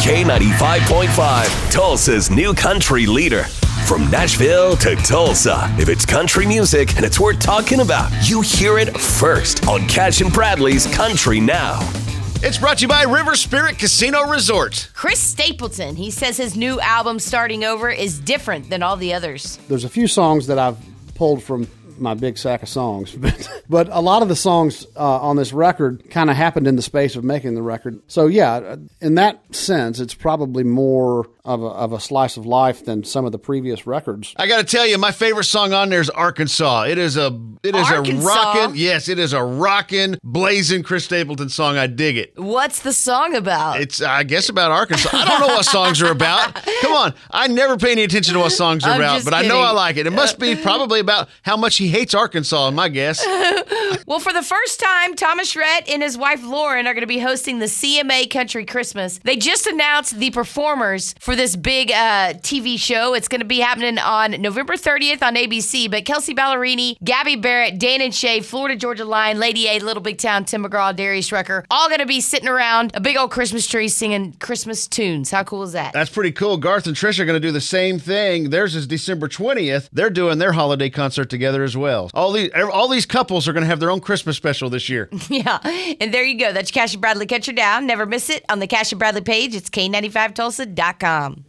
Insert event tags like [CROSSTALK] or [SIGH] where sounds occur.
K95.5, Tulsa's new country leader. From Nashville to Tulsa, if it's country music and it's worth talking about, you hear it first on Cash and Bradley's Country Now. It's brought to you by River Spirit Casino Resort. Chris Stapleton, he says his new album, Starting Over, is different than all the others. There's a few songs that I've pulled from my big sack of songs, [LAUGHS] but but a lot of the songs uh, on this record kind of happened in the space of making the record. So yeah, in that sense, it's probably more of a, of a slice of life than some of the previous records. I got to tell you, my favorite song on there is Arkansas. It is a it is Arkansas? a rockin' yes, it is a rockin' blazing Chris Stapleton song. I dig it. What's the song about? It's I guess about Arkansas. I don't know what songs are about. Come on, I never pay any attention to what songs are I'm about, just but I know. I like it. It must be [LAUGHS] probably about how much he hates Arkansas. My guess. [LAUGHS] Well, for the first time, Thomas Rhett and his wife Lauren are going to be hosting the CMA Country Christmas. They just announced the performers for this big uh, TV show. It's going to be happening on November 30th on ABC. But Kelsea Ballerini, Gabby Barrett, Dan and Shay, Florida Georgia Line, Lady A, Little Big Town, Tim McGraw, Darius Rucker, all going to be sitting around a big old Christmas tree singing Christmas tunes. How cool is that? That's pretty cool. Garth and Trish are going to do the same thing. Theirs is December 20th. They're doing their holiday concert together as well. All these all these couples are going to have their own Christmas special this year. [LAUGHS] Yeah, and there you go. That's Cash and Bradley Country Now. Never miss it on the Cash and Bradley page. It's K95Tulsa.com um,